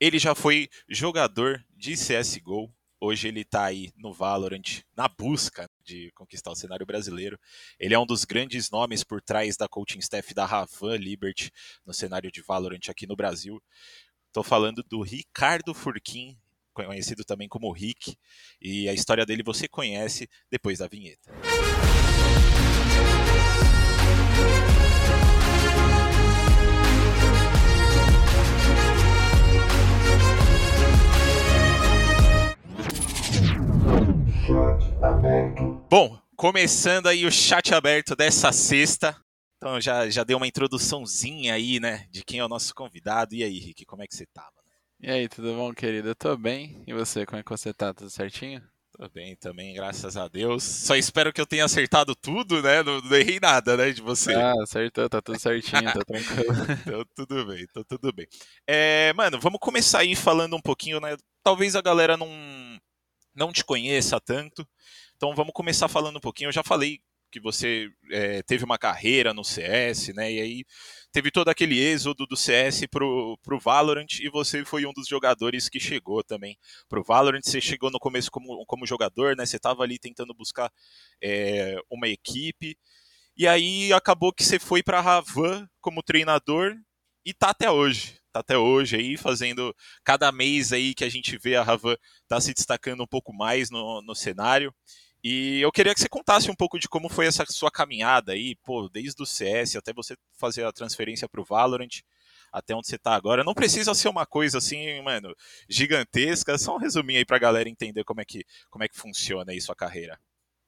Ele já foi jogador de CSGO, hoje ele está aí no Valorant, na busca de conquistar o cenário brasileiro. Ele é um dos grandes nomes por trás da coaching staff da Ravan Liberty no cenário de Valorant aqui no Brasil. Estou falando do Ricardo Furquim, conhecido também como Rick, e a história dele você conhece depois da vinheta. Bom, começando aí o chat aberto dessa sexta. Então já, já deu uma introduçãozinha aí, né, de quem é o nosso convidado. E aí, Rick, como é que você tá, mano? E aí, tudo bom, querido? Eu tô bem. E você, como é que você tá? Tudo certinho? Tô bem também, graças a Deus. Só espero que eu tenha acertado tudo, né? Não, não errei nada, né, de você. Ah, acertou, tá tudo certinho, tá tranquilo. então tudo bem, então tudo bem. É, mano, vamos começar aí falando um pouquinho, né? Talvez a galera não, não te conheça tanto. Então vamos começar falando um pouquinho. Eu já falei que você é, teve uma carreira no CS, né? E aí teve todo aquele êxodo do CS pro, pro Valorant e você foi um dos jogadores que chegou também pro Valorant. Você chegou no começo como, como jogador, né? Você estava ali tentando buscar é, uma equipe. E aí acabou que você foi para Ravan como treinador e tá até hoje. Tá até hoje aí fazendo cada mês aí que a gente vê a Ravan tá se destacando um pouco mais no, no cenário. E eu queria que você contasse um pouco de como foi essa sua caminhada aí, pô, desde o CS até você fazer a transferência para o Valorant, até onde você está agora. Não precisa ser uma coisa assim, mano, gigantesca, só um resuminho aí para a galera entender como é que, como é que funciona aí sua carreira.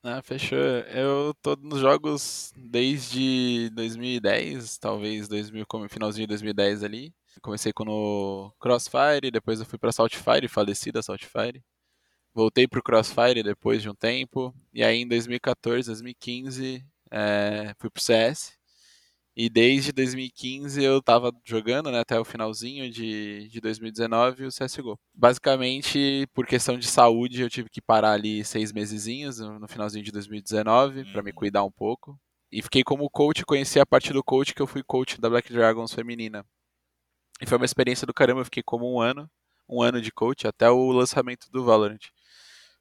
Ah, fechou. Eu tô nos jogos desde 2010, talvez 2000, como finalzinho de 2010 ali. Comecei com no Crossfire, depois eu fui para Saltfire, falecida Saltfire. Voltei pro Crossfire depois de um tempo. E aí em 2014, 2015, é, fui pro CS. E desde 2015 eu tava jogando, né, até o finalzinho de, de 2019 o CSGO. Basicamente, por questão de saúde, eu tive que parar ali seis mesezinhos no finalzinho de 2019 para me uhum. cuidar um pouco. E fiquei como coach, conheci a parte do coach que eu fui coach da Black Dragons feminina. E foi uma experiência do caramba, eu fiquei como um ano, um ano de coach até o lançamento do Valorant.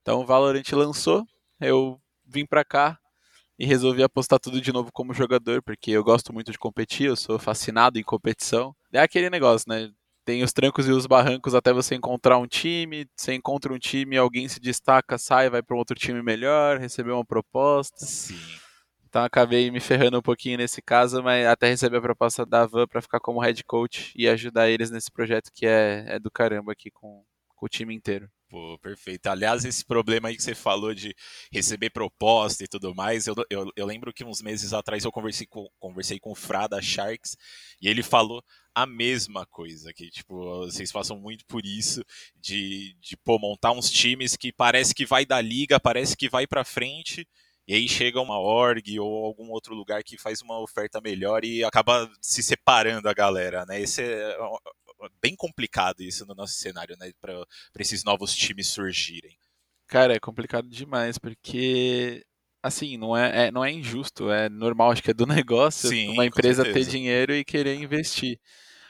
Então o Valorant lançou, eu vim pra cá e resolvi apostar tudo de novo como jogador, porque eu gosto muito de competir, eu sou fascinado em competição. É aquele negócio, né? Tem os trancos e os barrancos até você encontrar um time, você encontra um time, alguém se destaca, sai, vai para um outro time melhor, recebeu uma proposta. Sim. Então acabei me ferrando um pouquinho nesse caso, mas até recebi a proposta da Van para ficar como head coach e ajudar eles nesse projeto que é, é do caramba aqui com, com o time inteiro. Pô, perfeito. Aliás, esse problema aí que você falou de receber proposta e tudo mais, eu, eu, eu lembro que uns meses atrás eu conversei com, conversei com o Fra da Sharks e ele falou a mesma coisa, que tipo, vocês passam muito por isso, de, de pô, montar uns times que parece que vai da liga, parece que vai pra frente, e aí chega uma org ou algum outro lugar que faz uma oferta melhor e acaba se separando a galera, né? Esse é bem complicado isso no nosso cenário, né? Para esses novos times surgirem. Cara, é complicado demais, porque assim, não é, é, não é injusto, é normal, acho que é do negócio Sim, uma empresa ter dinheiro e querer investir.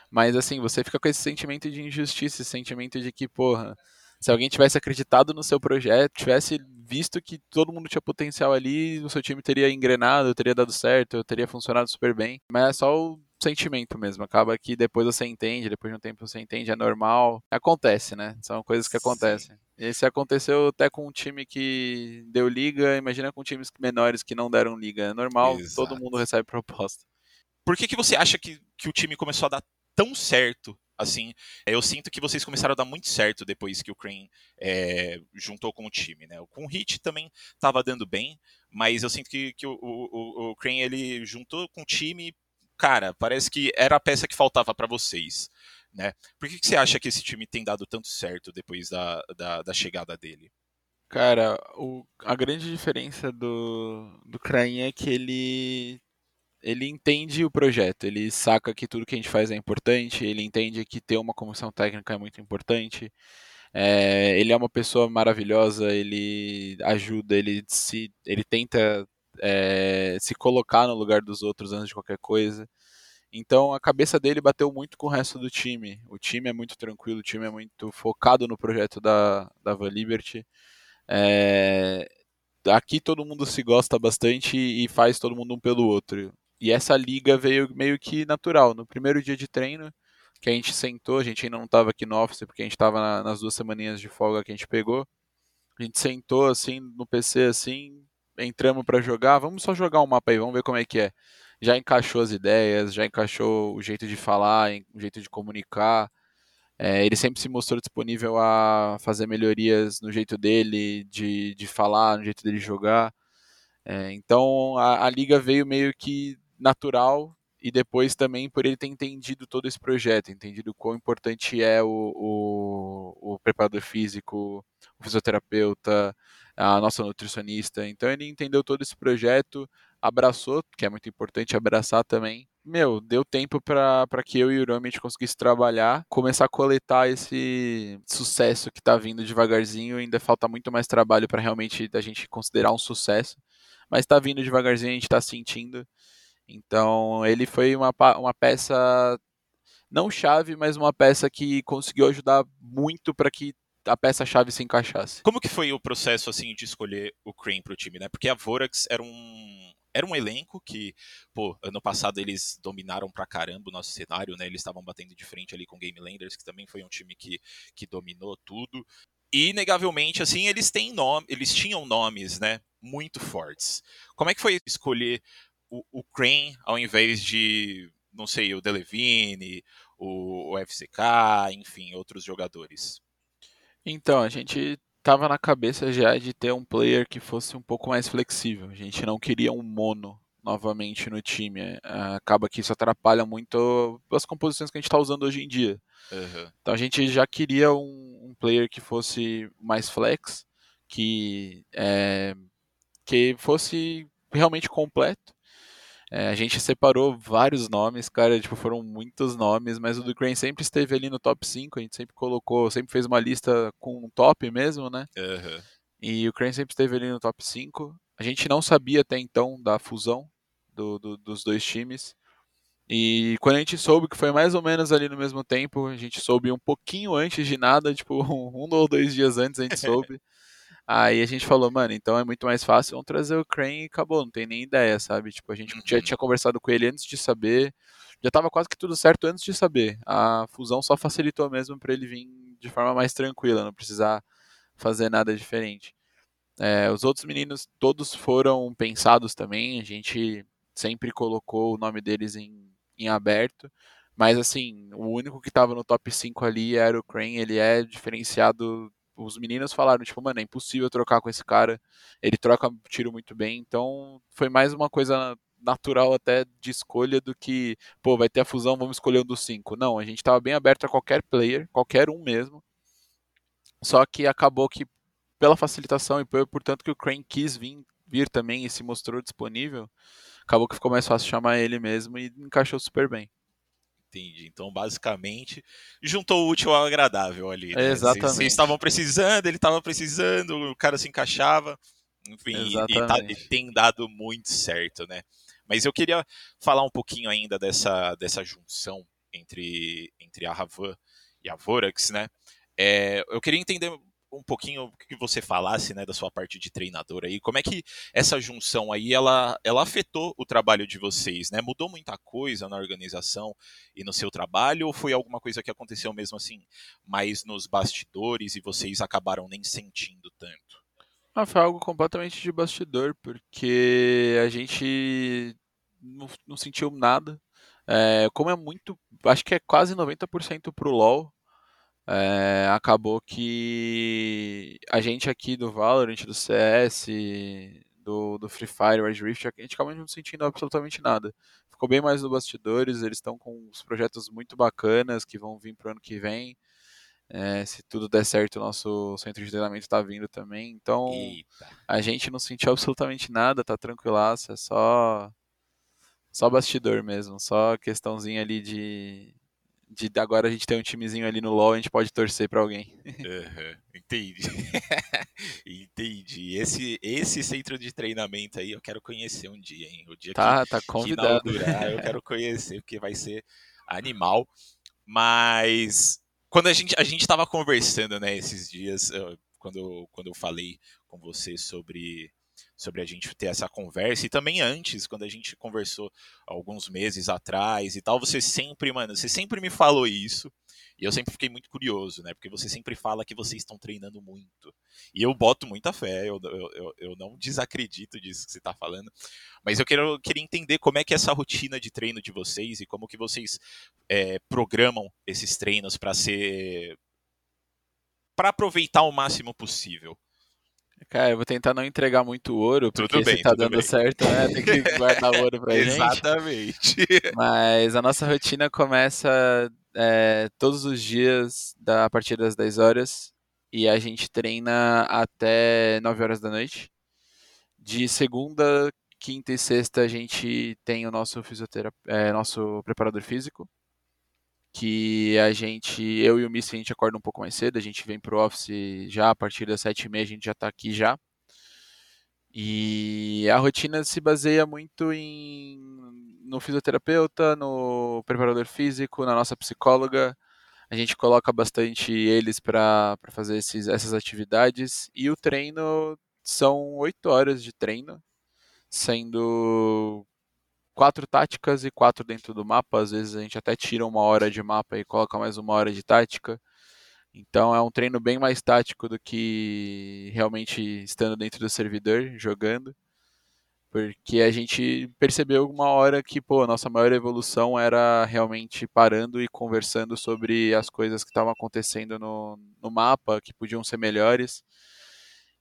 Mas assim, você fica com esse sentimento de injustiça, esse sentimento de que, porra, se alguém tivesse acreditado no seu projeto, tivesse visto que todo mundo tinha potencial ali, o seu time teria engrenado, teria dado certo, teria funcionado super bem. Mas é só o sentimento mesmo. Acaba que depois você entende, depois de um tempo você entende, é normal. Acontece, né? São coisas que acontecem. Sim. E se aconteceu até com um time que deu liga, imagina com times menores que não deram liga. É normal, Exato. todo mundo recebe proposta. Por que, que você acha que, que o time começou a dar tão certo assim, eu sinto que vocês começaram a dar muito certo depois que o Crane é, juntou com o time, né? Com o Hit também estava dando bem, mas eu sinto que, que o, o, o Crane ele juntou com o time cara, parece que era a peça que faltava para vocês. Né? Por que, que você acha que esse time tem dado tanto certo depois da, da, da chegada dele? Cara, o, a grande diferença do, do Krain é que ele, ele entende o projeto, ele saca que tudo que a gente faz é importante, ele entende que ter uma comissão técnica é muito importante. É, ele é uma pessoa maravilhosa, ele ajuda, ele se ele tenta é, se colocar no lugar dos outros antes de qualquer coisa. Então a cabeça dele bateu muito com o resto do time. O time é muito tranquilo, o time é muito focado no projeto da, da Van Liberty. É, aqui todo mundo se gosta bastante e faz todo mundo um pelo outro. E essa liga veio meio que natural. No primeiro dia de treino, que a gente sentou, a gente ainda não estava aqui no office, porque a gente estava na, nas duas semaninhas de folga que a gente pegou. A gente sentou assim no PC assim, entramos para jogar, vamos só jogar um mapa aí, vamos ver como é que é já encaixou as ideias, já encaixou o jeito de falar, o jeito de comunicar. É, ele sempre se mostrou disponível a fazer melhorias no jeito dele, de, de falar, no jeito dele jogar. É, então a, a, liga veio meio que natural e depois também por ele ter entendido todo esse projeto, entendido quão importante é o, o, o preparador físico, o fisioterapeuta, a nossa nutricionista. Então ele entendeu todo esse projeto, abraçou, que é muito importante abraçar também. Meu, deu tempo para que eu e o Urami a gente conseguisse trabalhar, começar a coletar esse sucesso que está vindo devagarzinho. Ainda falta muito mais trabalho para realmente a gente considerar um sucesso, mas está vindo devagarzinho, a gente está sentindo. Então, ele foi uma, uma peça não chave, mas uma peça que conseguiu ajudar muito para que a peça-chave se encaixasse. Como que foi o processo assim de escolher o Crane para o time, né? Porque a Vorax era um era um elenco que, pô, ano passado eles dominaram pra caramba o nosso cenário, né? Eles estavam batendo de frente ali com Game Landers, que também foi um time que, que dominou tudo. E, inegavelmente, assim, eles têm nome, eles tinham nomes, né, muito fortes. Como é que foi escolher o, o Crane ao invés de, não sei, o Delevine, o, o FCK, enfim, outros jogadores? Então, a gente tava na cabeça já de ter um player que fosse um pouco mais flexível. A gente não queria um mono novamente no time. É, acaba que isso atrapalha muito as composições que a gente está usando hoje em dia. Uhum. Então a gente já queria um, um, player que fosse mais flex, que, é, que fosse realmente completo é, a gente separou vários nomes, cara, tipo, foram muitos nomes, mas o do Crane sempre esteve ali no top 5, a gente sempre colocou, sempre fez uma lista com um top mesmo, né? Uhum. E o Crane sempre esteve ali no top 5. A gente não sabia até então da fusão do, do, dos dois times. E quando a gente soube que foi mais ou menos ali no mesmo tempo, a gente soube um pouquinho antes de nada, tipo, um ou dois dias antes a gente soube. Aí a gente falou, mano, então é muito mais fácil, vamos trazer o Crane e acabou, não tem nem ideia, sabe? Tipo, a gente já uhum. tinha conversado com ele antes de saber, já tava quase que tudo certo antes de saber. A fusão só facilitou mesmo para ele vir de forma mais tranquila, não precisar fazer nada diferente. É, os outros meninos todos foram pensados também, a gente sempre colocou o nome deles em, em aberto. Mas assim, o único que estava no top 5 ali era o Crane, ele é diferenciado os meninos falaram, tipo, mano, é impossível trocar com esse cara. Ele troca tiro muito bem. Então, foi mais uma coisa natural até de escolha do que, pô, vai ter a fusão, vamos escolher um dos cinco. Não, a gente estava bem aberto a qualquer player, qualquer um mesmo. Só que acabou que, pela facilitação e por, portanto que o Crane quis vir, vir também e se mostrou disponível, acabou que ficou mais fácil chamar ele mesmo e encaixou super bem. Entendi. Então, basicamente, juntou o útil ao agradável ali. Né? Exatamente. Vocês estavam precisando, ele estava precisando, o cara se encaixava. Enfim, e, tá, e, tem dado muito certo, né? Mas eu queria falar um pouquinho ainda dessa, dessa junção entre, entre a Ravan e a Vorax, né? É, eu queria entender um pouquinho que você falasse, né, da sua parte de treinador aí, como é que essa junção aí, ela, ela afetou o trabalho de vocês, né? Mudou muita coisa na organização e no seu trabalho, ou foi alguma coisa que aconteceu mesmo assim, mais nos bastidores e vocês acabaram nem sentindo tanto? Ah, foi algo completamente de bastidor, porque a gente não, não sentiu nada. É, como é muito, acho que é quase 90% pro LoL, é, acabou que a gente aqui do Valorant, do CS, do, do Free Fire, Red Rift, a gente acabou não sentindo absolutamente nada. Ficou bem mais no bastidores, eles estão com uns projetos muito bacanas que vão vir pro ano que vem. É, se tudo der certo, o nosso centro de treinamento está vindo também. Então, Eita. a gente não sentiu absolutamente nada, tá tranquilaço, é só só bastidor mesmo, só questãozinha ali de de agora a gente ter um timezinho ali no LoL, a gente pode torcer para alguém. Uhum, entendi. entendi. Esse, esse centro de treinamento aí eu quero conhecer um dia, hein? O dia tá, que, tá convidado. que inaugurar, eu quero conhecer, porque vai ser animal. Mas quando a gente a gente estava conversando, né, esses dias, quando, quando eu falei com você sobre sobre a gente ter essa conversa e também antes, quando a gente conversou alguns meses atrás e tal, você sempre, mano, você sempre me falou isso. E eu sempre fiquei muito curioso, né? Porque você sempre fala que vocês estão treinando muito. E eu boto muita fé, eu, eu, eu não desacredito disso que você está falando. Mas eu quero, queria entender como é que é essa rotina de treino de vocês e como que vocês é, programam esses treinos para ser. para aproveitar o máximo possível. Cara, eu vou tentar não entregar muito ouro, porque tudo bem, se tá dando bem. certo, né? Tem que guardar ouro pra gente. Exatamente. Mas a nossa rotina começa é, todos os dias da, a partir das 10 horas e a gente treina até 9 horas da noite. De segunda, quinta e sexta a gente tem o nosso fisioterapeuta, é, nosso preparador físico, que a gente, eu e o Miss, a gente acorda um pouco mais cedo, a gente vem pro office já a partir das sete e meia, a gente já está aqui já. E a rotina se baseia muito em no fisioterapeuta, no preparador físico, na nossa psicóloga. A gente coloca bastante eles para fazer esses, essas atividades. E o treino são oito horas de treino, sendo quatro táticas e quatro dentro do mapa. Às vezes a gente até tira uma hora de mapa e coloca mais uma hora de tática. Então é um treino bem mais tático do que realmente estando dentro do servidor jogando. Porque a gente percebeu uma hora que, pô, a nossa maior evolução era realmente parando e conversando sobre as coisas que estavam acontecendo no, no mapa, que podiam ser melhores.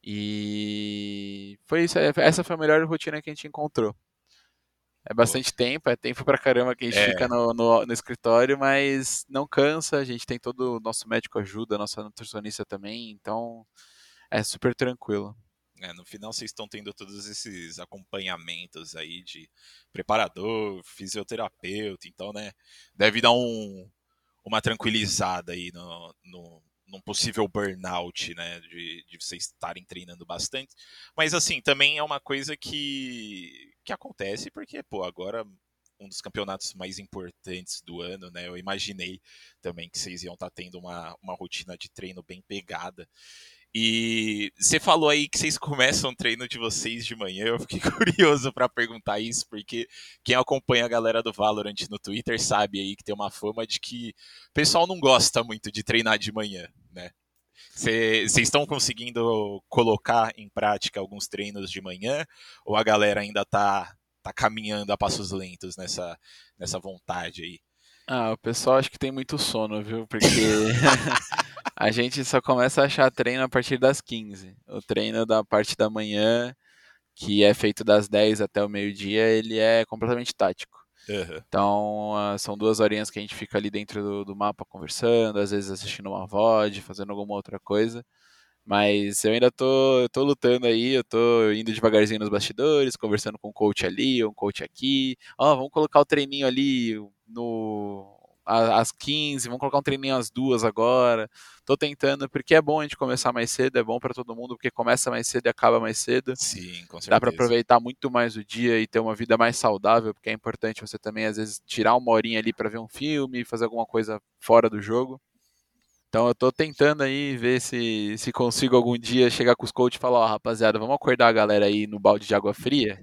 E foi isso, essa foi a melhor rotina que a gente encontrou. É bastante tempo, é tempo pra caramba que a gente é. fica no, no, no, escritório, mas não cansa, a gente tem todo o nosso médico ajuda, nossa nutricionista também, então é super tranquilo. É, no final vocês estão tendo todos esses acompanhamentos aí de preparador, fisioterapeuta, então, né, deve dar um, uma tranquilizada aí no, no, num possível burnout, né, de, de vocês estarem treinando bastante. Mas, assim, também é uma coisa que, que acontece porque, pô, agora um dos campeonatos mais importantes do ano, né? Eu imaginei também que vocês iam estar tá tendo uma, uma rotina de treino bem pegada. E você falou aí que vocês começam o treino de vocês de manhã. Eu fiquei curioso para perguntar isso, porque quem acompanha a galera do Valorant no Twitter sabe aí que tem uma fama de que o pessoal não gosta muito de treinar de manhã, né? Vocês estão conseguindo colocar em prática alguns treinos de manhã? Ou a galera ainda está tá caminhando a passos lentos nessa, nessa vontade aí? Ah, o pessoal acho que tem muito sono, viu? Porque a gente só começa a achar treino a partir das 15. O treino da parte da manhã, que é feito das 10 até o meio-dia, ele é completamente tático. Uhum. Então, uh, são duas horinhas que a gente fica ali dentro do, do, mapa conversando, às vezes assistindo uma VOD, fazendo alguma outra coisa. Mas eu ainda tô, eu tô lutando aí, eu tô indo devagarzinho nos bastidores, conversando com um coach ali, um coach aqui. Ó, oh, vamos colocar o treininho ali no às 15, vamos colocar um treininho às duas agora. Tô tentando, porque é bom a gente começar mais cedo, é bom para todo mundo, porque começa mais cedo e acaba mais cedo. Sim, com certeza. Dá para aproveitar muito mais o dia e ter uma vida mais saudável, porque é importante você também, às vezes, tirar uma horinha ali para ver um filme, fazer alguma coisa fora do jogo. Então eu tô tentando aí ver se, se consigo algum dia chegar com os coaches e falar, ó, oh, rapaziada, vamos acordar a galera aí no balde de água fria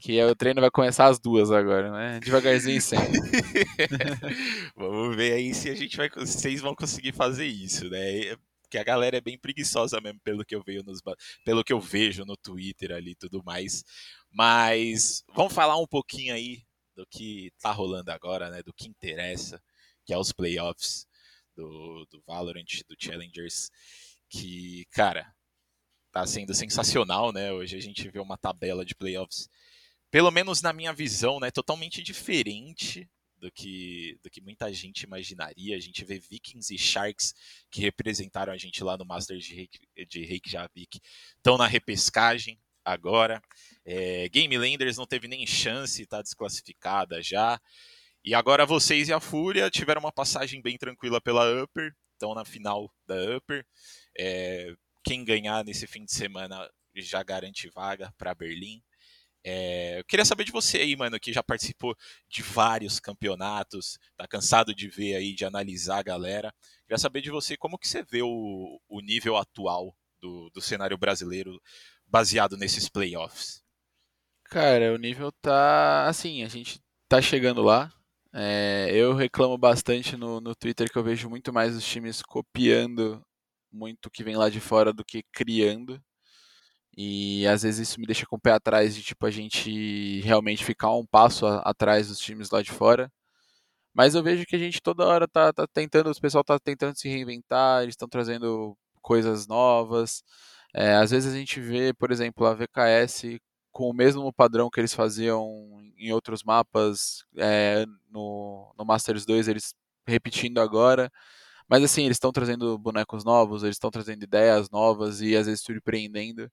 que é, o treino vai começar às duas agora, né? Devagarzinho sempre. Vamos ver aí se a gente vai, vocês vão conseguir fazer isso, né? Porque a galera é bem preguiçosa mesmo, pelo que eu vejo nos, pelo que eu vejo no Twitter ali e tudo mais. Mas vamos falar um pouquinho aí do que tá rolando agora, né? Do que interessa, que é os playoffs do, do Valorant, do Challengers. Que, cara, tá sendo sensacional, né? Hoje a gente vê uma tabela de playoffs pelo menos na minha visão, né, totalmente diferente do que, do que muita gente imaginaria. A gente vê Vikings e Sharks que representaram a gente lá no Masters de, Reik, de Reykjavik, estão na repescagem agora. É, Game Landers não teve nem chance, está desclassificada já. E agora vocês e a Fúria tiveram uma passagem bem tranquila pela Upper, estão na final da Upper. É, quem ganhar nesse fim de semana já garante vaga para Berlim. É, eu queria saber de você aí, mano, que já participou de vários campeonatos, tá cansado de ver aí, de analisar a galera. Queria saber de você como que você vê o, o nível atual do, do cenário brasileiro baseado nesses playoffs. Cara, o nível tá assim, a gente tá chegando lá. É, eu reclamo bastante no, no Twitter que eu vejo muito mais os times copiando muito que vem lá de fora do que criando. E às vezes isso me deixa com o pé atrás de tipo a gente realmente ficar um passo a, atrás dos times lá de fora. Mas eu vejo que a gente toda hora tá, tá tentando, o pessoal tá tentando se reinventar, eles estão trazendo coisas novas. É, às vezes a gente vê, por exemplo, a VKS com o mesmo padrão que eles faziam em outros mapas é, no, no Masters 2, eles repetindo agora. Mas assim, eles estão trazendo bonecos novos, eles estão trazendo ideias novas e às vezes surpreendendo.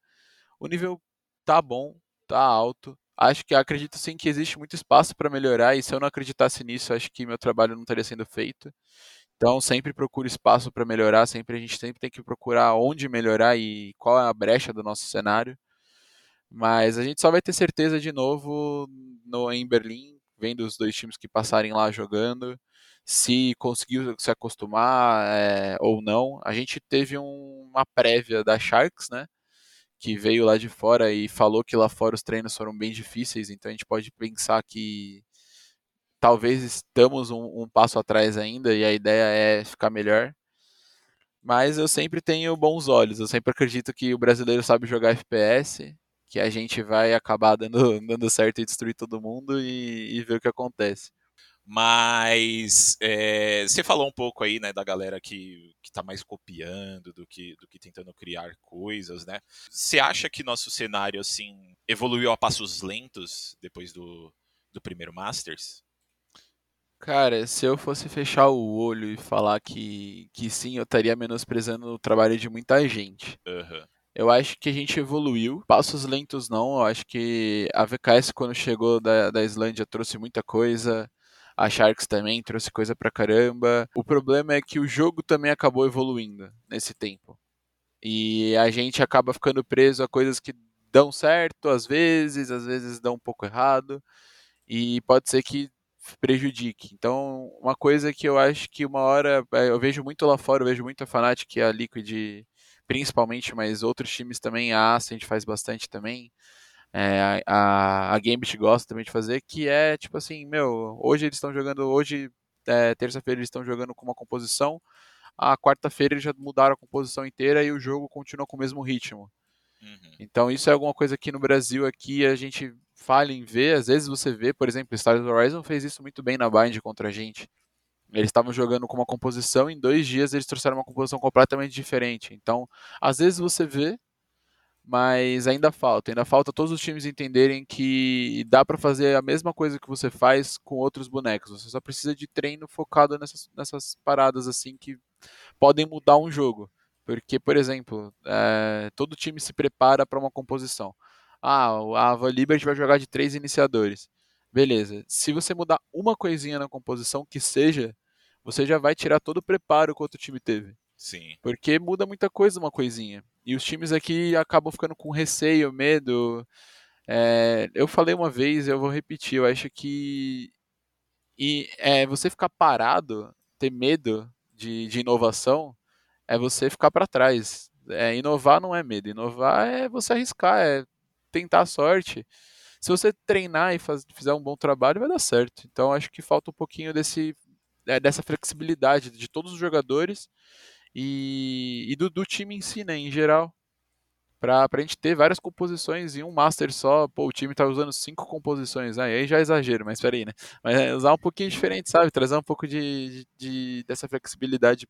O nível tá bom, tá alto. Acho que acredito sim que existe muito espaço para melhorar e se eu não acreditasse nisso, acho que meu trabalho não estaria sendo feito. Então sempre procuro espaço para melhorar, sempre a gente sempre tem que procurar onde melhorar e qual é a brecha do nosso cenário. Mas a gente só vai ter certeza de novo no, em Berlim, vendo os dois times que passarem lá jogando, se conseguiu se acostumar é, ou não. A gente teve um, uma prévia da Sharks, né? Que veio lá de fora e falou que lá fora os treinos foram bem difíceis, então a gente pode pensar que talvez estamos um, um, passo atrás ainda e a ideia é ficar melhor. Mas eu sempre tenho bons olhos, eu sempre acredito que o brasileiro sabe jogar FPS, que a gente vai acabar dando, dando certo e destruir todo mundo e, e ver o que acontece. Mas é, você falou um pouco aí, né, da galera que, que tá mais copiando do que, do que tentando criar coisas, né? Você acha que nosso cenário, assim, evoluiu a passos lentos depois do, do primeiro Masters? Cara, se eu fosse fechar o olho e falar que, que sim, eu estaria menosprezando o trabalho de muita gente. Uhum. Eu acho que a gente evoluiu. Passos lentos não. Eu acho que a VKS, quando chegou da, da Islândia, trouxe muita coisa. A Sharks também trouxe coisa pra caramba. O problema é que o jogo também acabou evoluindo nesse tempo. E a gente acaba ficando preso a coisas que dão certo às vezes, às vezes dão um pouco errado. E pode ser que prejudique. Então, uma coisa que eu acho que uma hora é, eu vejo muito lá fora, eu vejo muito a Fnatic, a Liquid principalmente, mas outros times também, a Ascent faz bastante também é, a, a Gambit gosta também de fazer, que é tipo assim, meu, hoje eles estão jogando, hoje, é, terça-feira eles estão jogando com uma composição, a quarta-feira eles já mudaram a composição inteira e o jogo continua com o mesmo ritmo. Uhum. Então isso é alguma coisa que no Brasil aqui a gente falha em ver, às vezes você vê, por exemplo, Star Horizon fez isso muito bem na Bind contra a gente. Eles estavam jogando com uma composição, em dois dias eles trouxeram uma composição completamente diferente. Então, às vezes você vê, mas ainda falta, ainda falta todos os times entenderem que dá para fazer a mesma coisa que você faz com outros bonecos. Você só precisa de treino focado nessas, nessas paradas assim que podem mudar um jogo. Porque, por exemplo, é, todo time se prepara para uma composição. Ah, a Ava Liberty vai jogar de três iniciadores. Beleza. Se você mudar uma coisinha na composição que seja, você já vai tirar todo o preparo que o outro time teve. Sim. Porque muda muita coisa uma coisinha. E os times aqui acabam ficando com receio, medo. É, eu falei uma vez, eu vou repetir, eu acho que e é, você ficar parado, ter medo de, de inovação, é você ficar para trás. É, inovar não é medo, inovar é você arriscar, é tentar a sorte. Se você treinar e faz, fizer um bom trabalho, vai dar certo. Então acho que falta um pouquinho desse, é, dessa flexibilidade de todos os jogadores e, e do, do, time em si, né, em geral. Pra, pra gente ter várias composições em um master só, pô, o time tá usando cinco composições, aí já é exagero, mas peraí, né? Mas é usar um pouquinho diferente, sabe? Trazer um pouco de, de, dessa flexibilidade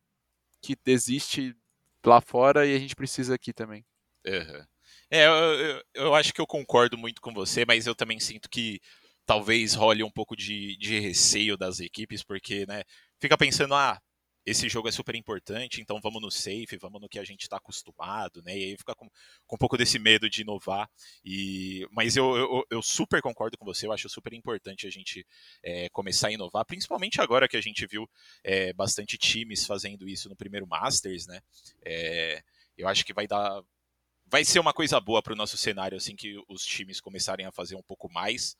que existe lá fora e a gente precisa aqui também. Uhum. É, eu, eu, acho que eu concordo muito com você, mas eu também sinto que talvez role um pouco de, de receio das equipes, porque, né, fica pensando, ah, esse jogo é super importante, então vamos no safe, vamos no que a gente está acostumado, né? E aí fica com, com, um pouco desse medo de inovar. E, mas eu, eu, eu super concordo com você, eu acho super importante a gente é, começar a inovar, principalmente agora que a gente viu é, bastante times fazendo isso no primeiro Masters, né? É, eu acho que vai dar. Vai ser uma coisa boa para o nosso cenário, assim que os times começarem a fazer um pouco mais,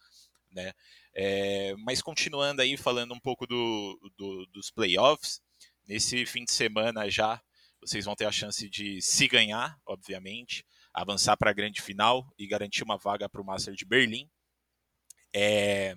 né? É, mas continuando aí, falando um pouco do, do, dos playoffs, Nesse fim de semana já vocês vão ter a chance de se ganhar, obviamente, avançar para a grande final e garantir uma vaga para o Master de Berlim. É...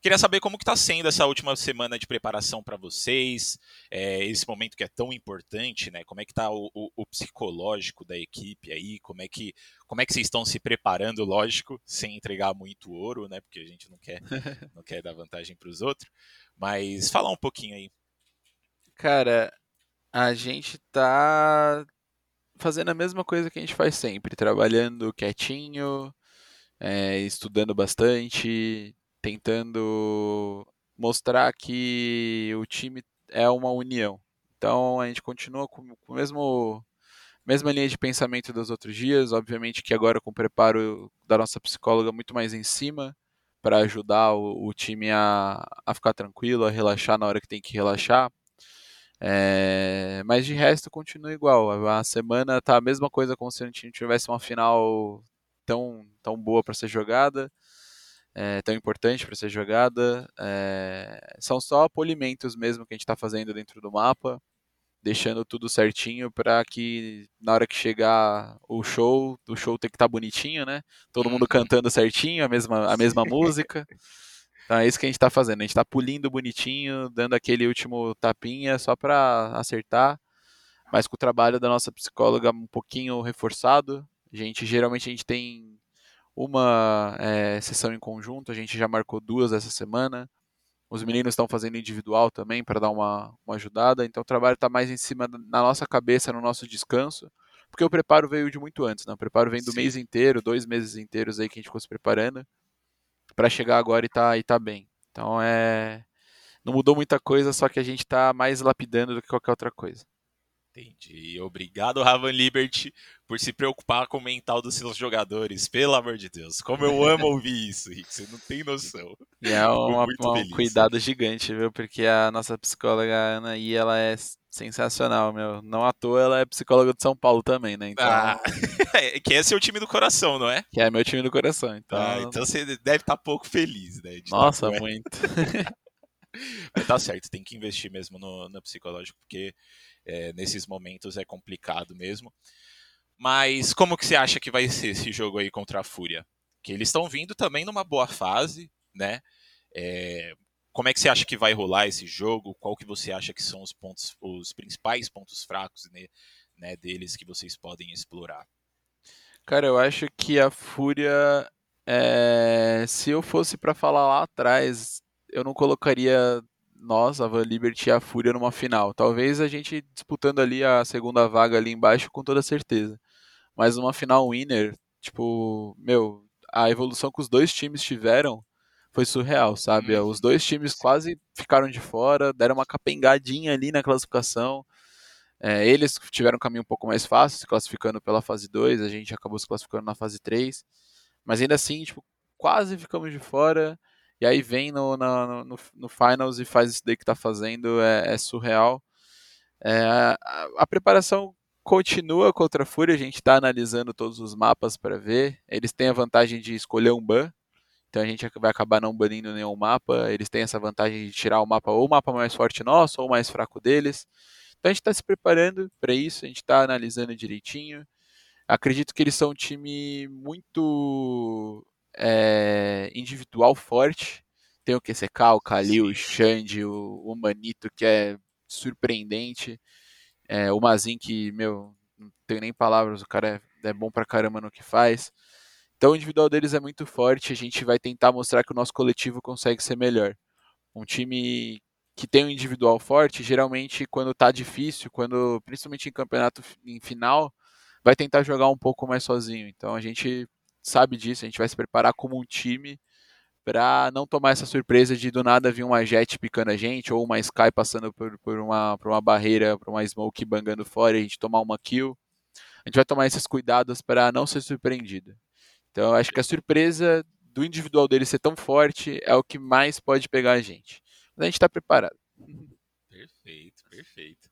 Queria saber como que está sendo essa última semana de preparação para vocês, é, esse momento que é tão importante, né? Como é que está o, o, o, psicológico da equipe aí? Como é que como é que vocês estão se preparando, lógico, sem entregar muito ouro, né? Porque a gente não quer não quer dar vantagem para os outros. Mas falar um pouquinho aí Cara, a gente tá fazendo a mesma coisa que a gente faz sempre, trabalhando quietinho, é, estudando bastante, tentando mostrar que o time é uma união. Então a gente continua com, com a mesmo, mesma linha de pensamento dos outros dias, obviamente que agora com o preparo da nossa psicóloga muito mais em cima para ajudar o, o time a, a ficar tranquilo, a relaxar na hora que tem que relaxar. É, mas de resto continua igual. A semana tá a mesma coisa como se a gente tivesse uma final tão, tão boa para ser jogada, é, tão importante para ser jogada. É, são só polimentos mesmo que a gente está fazendo dentro do mapa, deixando tudo certinho para que na hora que chegar o show, o show tem que estar tá bonitinho, né? Todo mundo uhum. cantando certinho a mesma, a mesma música. Então é isso que a gente está fazendo. A gente está pulindo bonitinho, dando aquele último tapinha só para acertar, mas com o trabalho da nossa psicóloga um pouquinho reforçado. A gente geralmente a gente tem uma é, sessão em conjunto, a gente já marcou duas essa semana. Os meninos estão fazendo individual também para dar uma, uma ajudada. Então o trabalho está mais em cima na nossa cabeça, no nosso descanso, porque o preparo veio de muito antes. Né? O preparo vem do Sim. mês inteiro, dois meses inteiros aí que a gente ficou se preparando para chegar agora e tá, e tá bem. Então é. Não mudou muita coisa, só que a gente tá mais lapidando do que qualquer outra coisa. Entendi. Obrigado, Ravan Liberty, por se preocupar com o mental dos seus jogadores. Pelo amor de Deus. Como eu amo ouvir isso, Rick. Você não tem noção. E é uma, um cuidado gigante, viu? Porque a nossa psicóloga Ana aí, ela é sensacional, meu. Não à toa ela é psicóloga de São Paulo também, né? Então... Ah, que é seu time do coração, não é? Que é meu time do coração. Então, ah, então você deve estar tá pouco feliz, né? Nossa, muito. Mas tá certo, tem que investir mesmo no, no psicológico, porque é, nesses momentos é complicado mesmo. Mas como que você acha que vai ser esse jogo aí contra a Fúria? Que eles estão vindo também numa boa fase, né? É, como é que você acha que vai rolar esse jogo? Qual que você acha que são os pontos, os principais pontos fracos né, né, deles que vocês podem explorar? Cara, eu acho que a Fúria, é... se eu fosse para falar lá atrás, eu não colocaria nós, a Van Liberty e a Fúria numa final. Talvez a gente disputando ali a segunda vaga ali embaixo com toda certeza. Mas uma final winner, tipo, meu, a evolução que os dois times tiveram foi surreal, sabe? Hum. Os dois times quase ficaram de fora, deram uma capengadinha ali na classificação. É, eles tiveram um caminho um pouco mais fácil, se classificando pela fase 2, a gente acabou se classificando na fase 3. Mas ainda assim, tipo, quase ficamos de fora. E aí vem no, no, no, no Finals e faz isso daí que tá fazendo, é, é surreal. É, a, a, preparação continua contra a Fúria, a gente está analisando todos os mapas para ver. Eles têm a vantagem de escolher um ban, então a gente vai acabar não banindo nenhum mapa. Eles têm essa vantagem de tirar o mapa ou o mapa mais forte nosso ou mais fraco deles. Então a gente está se preparando para isso, a gente está analisando direitinho. Acredito que eles são um time muito é, individual forte. Tem o QCK, o Kalil, o Xande, o, o Manito, que é surpreendente. É, o Mazin, que, meu, não tenho nem palavras, o cara é, é bom pra caramba no que faz. Então o individual deles é muito forte, a gente vai tentar mostrar que o nosso coletivo consegue ser melhor. Um time que tem um individual forte, geralmente quando tá difícil, quando principalmente em campeonato em final, vai tentar jogar um pouco mais sozinho. Então a gente sabe disso, a gente vai se preparar como um time para não tomar essa surpresa de do nada vir uma jet picando a gente, ou uma Sky passando por, por, uma, por uma barreira, por uma smoke bangando fora e a gente tomar uma kill. A gente vai tomar esses cuidados para não ser surpreendido. Então eu acho que a surpresa do individual dele ser tão forte é o que mais pode pegar a gente. Mas a gente está preparado. Perfeito, perfeito.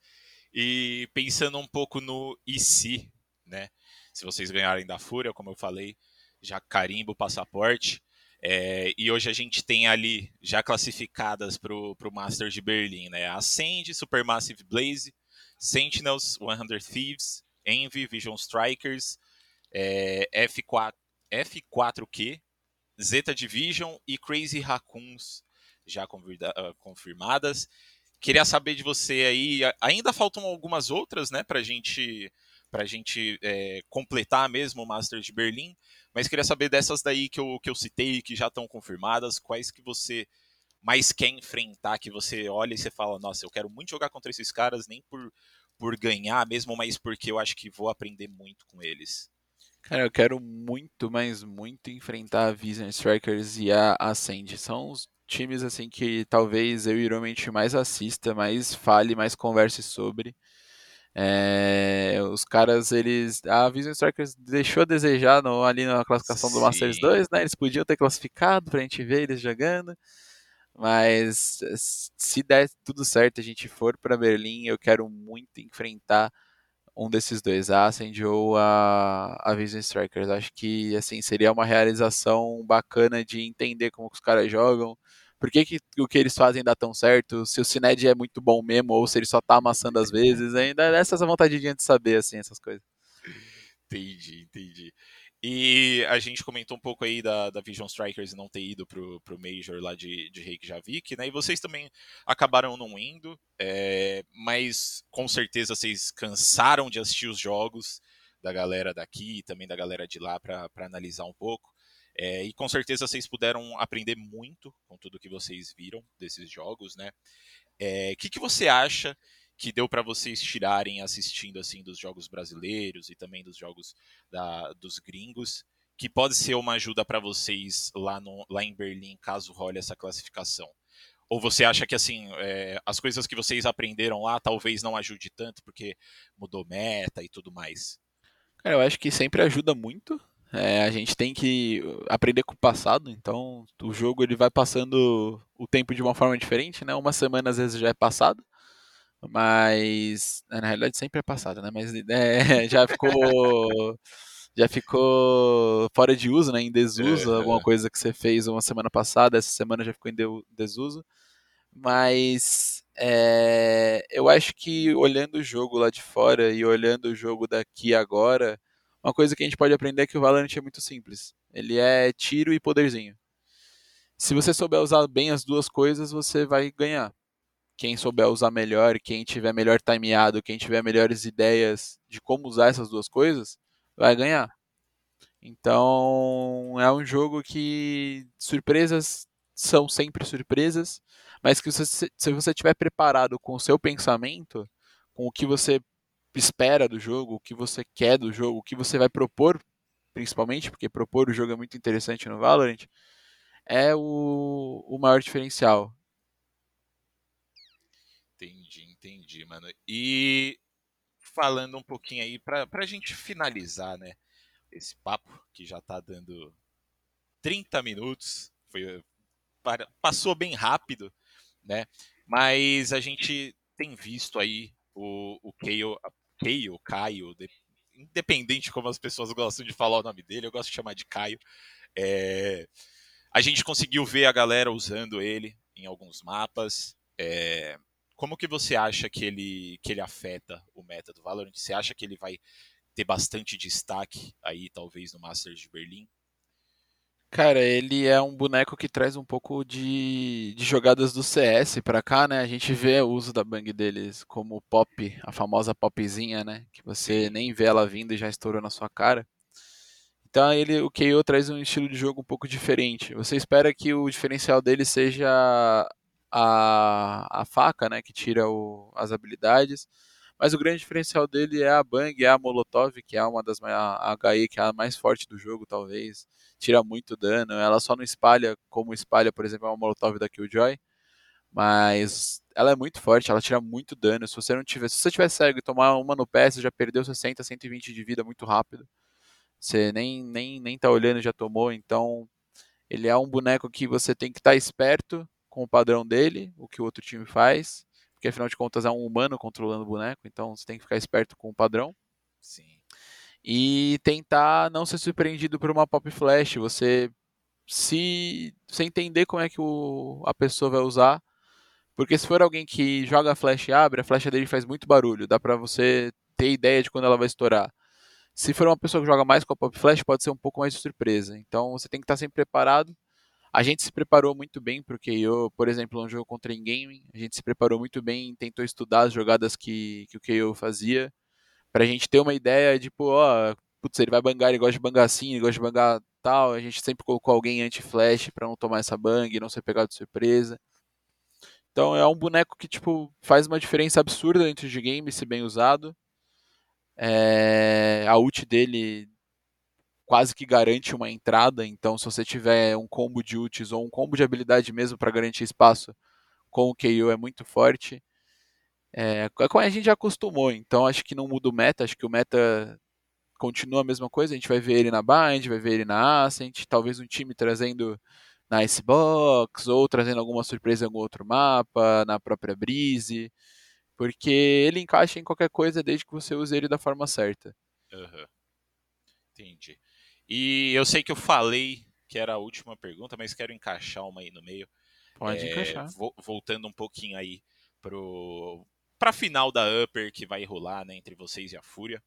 E pensando um pouco no e se, né? Se vocês ganharem da Fúria, como eu falei, já carimbo o passaporte. É, e hoje a gente tem ali já classificadas para o Masters de Berlim, né? Ascend, Supermassive Blaze, Sentinels, 100 Thieves, Envy, Vision Strikers, é, F4, F4Q, Zeta Division e Crazy Raccoons já ah, confirmadas. Queria saber de você aí, ainda faltam algumas outras, né, para gente, a gente é, completar mesmo o Masters de Berlim, mas queria saber dessas daí que eu, que eu citei, que já estão confirmadas, quais que você mais quer enfrentar, que você olha e você fala, nossa, eu quero muito jogar contra esses caras, nem por, por ganhar mesmo, mas porque eu acho que vou aprender muito com eles. Cara, eu quero muito, mas muito enfrentar a Vision Strikers e a Ascend. São os times assim que talvez eu realmente mais assista, mais fale, mais converse sobre. É, os caras, eles. A Vision Strikers deixou a desejar no, ali na classificação Sim. do Masters 2, né? Eles podiam ter classificado pra gente ver eles jogando. Mas se der tudo certo, a gente for para Berlim, eu quero muito enfrentar um desses dois, a Ascend ou a, a Vision Strikers. Acho que assim seria uma realização bacana de entender como os caras jogam, por que, que, o que eles fazem dá tão certo, se o Cined é muito bom mesmo, ou se ele só tá amassando às vezes, ainda é essa vontade de saber, assim, essas coisas. Entendi, entendi. E a gente comentou um pouco aí da, da Vision Strikers não ter ido pro, pro Major lá de, de Reykjavik, né? E vocês também acabaram não indo, é, mas com certeza vocês cansaram de assistir os jogos da galera daqui e também da galera de lá para analisar um pouco. É, e com certeza vocês puderam aprender muito com tudo que vocês viram desses jogos, né? O é, que, que você acha que deu para vocês tirarem assistindo assim dos jogos brasileiros e também dos jogos da, dos gringos, que pode ser uma ajuda para vocês lá, no, lá em Berlim, caso role essa classificação? Ou você acha que assim é, as coisas que vocês aprenderam lá talvez não ajude tanto porque mudou meta e tudo mais? Cara, eu acho que sempre ajuda muito, é, a gente tem que aprender com o passado, então o jogo ele vai passando o tempo de uma forma diferente, né? Uma semana às vezes já é passado, mas na realidade sempre é passado, né? Mas é, já ficou já ficou fora de uso, né? Em desuso, é, alguma coisa que você fez uma semana passada, essa semana já ficou em desuso. Mas é, eu acho que olhando o jogo lá de fora e olhando o jogo daqui agora, uma coisa que a gente pode aprender é que o Valorant é muito simples. Ele é tiro e poderzinho. Se você souber usar bem as duas coisas, você vai ganhar. Quem souber usar melhor, quem tiver melhor timeado, quem tiver melhores ideias de como usar essas duas coisas, vai ganhar. Então, é um jogo que surpresas são sempre surpresas, mas que se você estiver preparado com o seu pensamento, com o que você espera do jogo, o que você quer do jogo, o que você vai propor, principalmente, porque propor o jogo é muito interessante no Valorant, é o, o maior diferencial. Entendi, entendi, mano. E falando um pouquinho aí, pra, pra gente finalizar, né, esse papo, que já tá dando 30 minutos, foi, passou bem rápido, né, mas a gente tem visto aí o, o Kayle Caio, Caio, de, independente como as pessoas gostam de falar o nome dele, eu gosto de chamar de Caio. É, a gente conseguiu ver a galera usando ele em alguns mapas. É, como que você acha que ele, que ele afeta o meta do Valorant? Você acha que ele vai ter bastante destaque aí, talvez, no Masters de Berlim? Cara, ele é um boneco que traz um pouco de, de jogadas do CS pra cá, né? A gente vê o uso da bang deles como pop, a famosa popzinha, né? Que você nem vê ela vindo e já estourou na sua cara. Então ele, o KO traz um estilo de jogo um pouco diferente. Você espera que o diferencial dele seja a, a faca, né? Que tira o, as habilidades. Mas o grande diferencial dele é a Bang, é a Molotov, que é uma das a HE que é a mais forte do jogo, talvez. Tira muito dano. Ela só não espalha como espalha, por exemplo, a Molotov da Killjoy. Mas ela é muito forte, ela tira muito dano. Se você não tiver, se você tiver cego e tomar uma no pé, você já perdeu 60, 120 de vida muito rápido. Você nem nem nem tá olhando já tomou, então ele é um boneco que você tem que estar tá esperto com o padrão dele, o que o outro time faz, porque afinal de contas é um humano controlando o boneco, então você tem que ficar esperto com o padrão. Sim. E tentar não ser surpreendido por uma pop flash, você se você entender como é que o, a pessoa vai usar, porque se for alguém que joga a flash e abre, a flecha dele faz muito barulho, dá para você ter ideia de quando ela vai estourar. Se for uma pessoa que joga mais com a pop flash, pode ser um pouco mais de surpresa. Então você tem que estar sempre preparado a gente se preparou muito bem para o KO, por exemplo, um jogo contra Game, a gente se preparou muito bem, tentou estudar as jogadas que, que o KO fazia, para a gente ter uma ideia de, pô, ó, putz, ele vai bangar, ele gosta de bangar assim, ele gosta de bangar tal, a gente sempre colocou alguém anti-flash para não tomar essa bang, não ser pegado de surpresa. Então é um boneco que, tipo, faz uma diferença absurda dentro de game, se bem usado. É... A ult dele quase que garante uma entrada. Então, se você tiver um combo de ults ou um combo de habilidade mesmo para garantir espaço com o KO é muito forte. É, é como a gente já acostumou, então acho que não muda o meta, acho que o meta continua a mesma coisa, a gente vai ver ele na Bind, vai ver ele na Ascent, talvez um time trazendo na Icebox, ou trazendo alguma surpresa em algum outro mapa, na própria Breeze, porque ele encaixa em qualquer coisa desde que você use ele da forma certa. Uhum. Entendi. E eu sei que eu falei que era a última pergunta, mas quero encaixar uma aí no meio. Pode é, encaixar. Voltando um pouquinho aí pro para final da Upper que vai rolar né, entre vocês e a Fúria.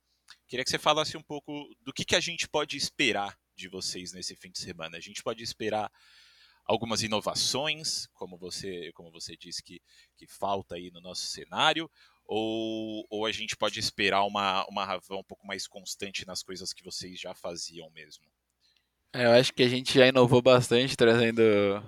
Queria que você falasse um pouco do que, que a gente pode esperar de vocês nesse fim de semana. A gente pode esperar algumas inovações, como você, como você disse que, que falta aí no nosso cenário, ou, ou a gente pode esperar uma, uma Ravan um pouco mais constante nas coisas que vocês já faziam mesmo? É, eu acho que a gente já inovou bastante trazendo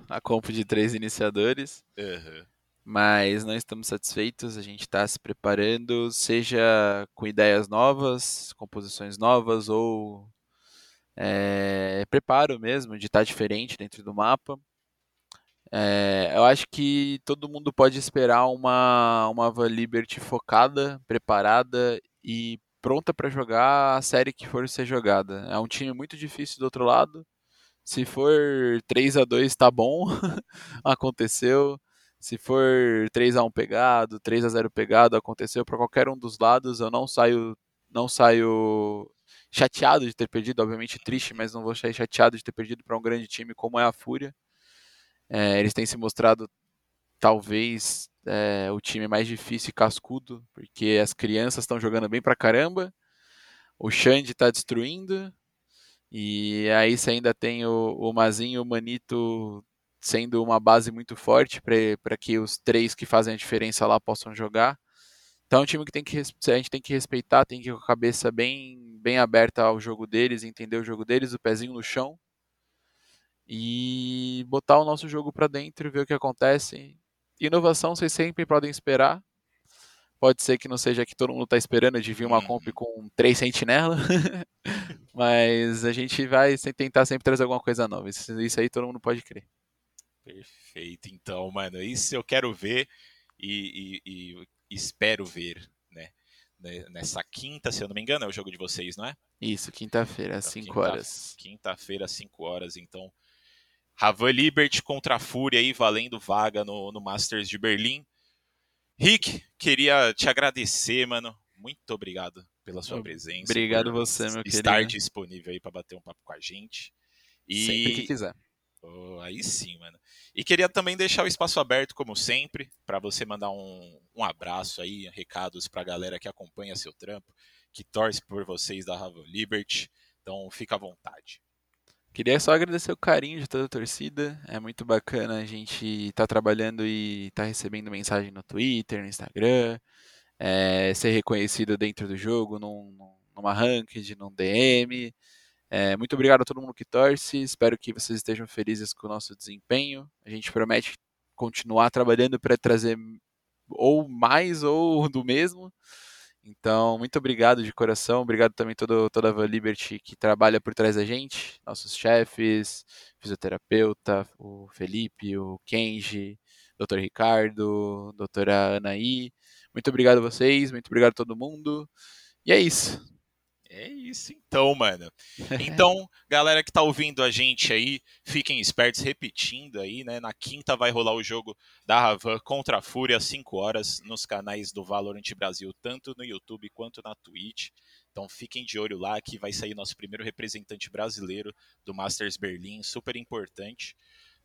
a comp de três iniciadores. Uhum. Mas não estamos satisfeitos, a gente está se preparando, seja com ideias novas, composições novas ou é, preparo mesmo de estar tá diferente dentro do mapa. É, eu acho que todo mundo pode esperar uma, uma Van Liberty focada, preparada e pronta para jogar a série que for ser jogada. É um time muito difícil do outro lado. Se for 3 a 2 tá bom, aconteceu. Se for 3 a 1 pegado, 3 a 0 pegado, aconteceu para qualquer um dos lados. Eu não saio não saio chateado de ter perdido, obviamente triste, mas não vou sair chateado de ter perdido para um grande time como é a Fúria. É, eles têm se mostrado talvez é, o time mais difícil e cascudo, porque as crianças estão jogando bem pra caramba, o Xande está destruindo, e aí você ainda tem o, o Mazinho e o Manito sendo uma base muito forte para que os três que fazem a diferença lá possam jogar. Então é um time que, tem que a gente tem que respeitar, tem que ir com a cabeça bem, bem aberta ao jogo deles, entender o jogo deles, o pezinho no chão e botar o nosso jogo para dentro e ver o que acontece. Inovação vocês sempre podem esperar. Pode ser que não seja que todo mundo está esperando de vir uma uhum. comp com três sentinelas, mas a gente vai tentar sempre trazer alguma coisa nova. Isso, isso aí todo mundo pode crer. Perfeito, então, mano, isso eu quero ver e, e, e espero ver, né? Nessa quinta, se eu não me engano, é o jogo de vocês, não é? Isso, quinta-feira, às 5 então, quinta, horas. Quinta-feira, às 5 horas, então Ravan Liberty contra a Fúria aí, valendo vaga no, no Masters de Berlim. Rick, queria te agradecer, mano. Muito obrigado pela sua presença. Obrigado você, meu estar querido. Estar disponível aí para bater um papo com a gente. E... Sempre que quiser. Oh, aí sim, mano. E queria também deixar o espaço aberto, como sempre, para você mandar um, um abraço aí, recados para a galera que acompanha seu trampo, que torce por vocês da Ravan Liberty. Então, fica à vontade. Queria só agradecer o carinho de toda a torcida. É muito bacana a gente estar tá trabalhando e estar tá recebendo mensagem no Twitter, no Instagram, é, ser reconhecido dentro do jogo, num, numa ranked, num DM. É, muito obrigado a todo mundo que torce. Espero que vocês estejam felizes com o nosso desempenho. A gente promete continuar trabalhando para trazer ou mais ou do mesmo. Então, muito obrigado de coração, obrigado também todo, toda a Van Liberty que trabalha por trás da gente, nossos chefes, fisioterapeuta, o Felipe, o Kenji, Dr. Ricardo, doutora Anaí. Muito obrigado a vocês, muito obrigado a todo mundo. E é isso. É isso então, mano. Então, galera que tá ouvindo a gente aí, fiquem espertos, repetindo aí, né? Na quinta vai rolar o jogo da Ravan contra a Fúria às 5 horas nos canais do Valorant Brasil, tanto no YouTube quanto na Twitch. Então fiquem de olho lá que vai sair nosso primeiro representante brasileiro do Masters Berlim, super importante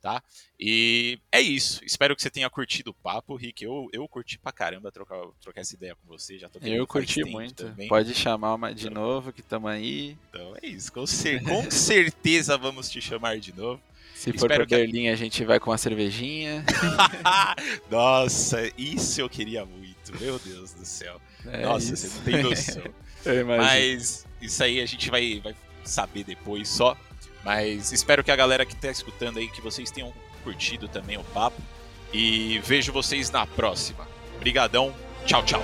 tá? E é isso. Espero que você tenha curtido o papo, Rick. Eu, eu curti pra caramba trocar, trocar essa ideia com você. Já tô eu curti muito. Também. Pode chamar uma de então, novo, que tamo aí. Então é isso. Com, cer com certeza vamos te chamar de novo. Se for pra Berlim, a... a gente vai com uma cervejinha. Nossa, isso eu queria muito. Meu Deus do céu. É Nossa, isso. você não tem noção. Mas isso aí a gente vai, vai saber depois só. Mas espero que a galera que está escutando aí, que vocês tenham curtido também o papo. E vejo vocês na próxima. Obrigadão. Tchau, tchau.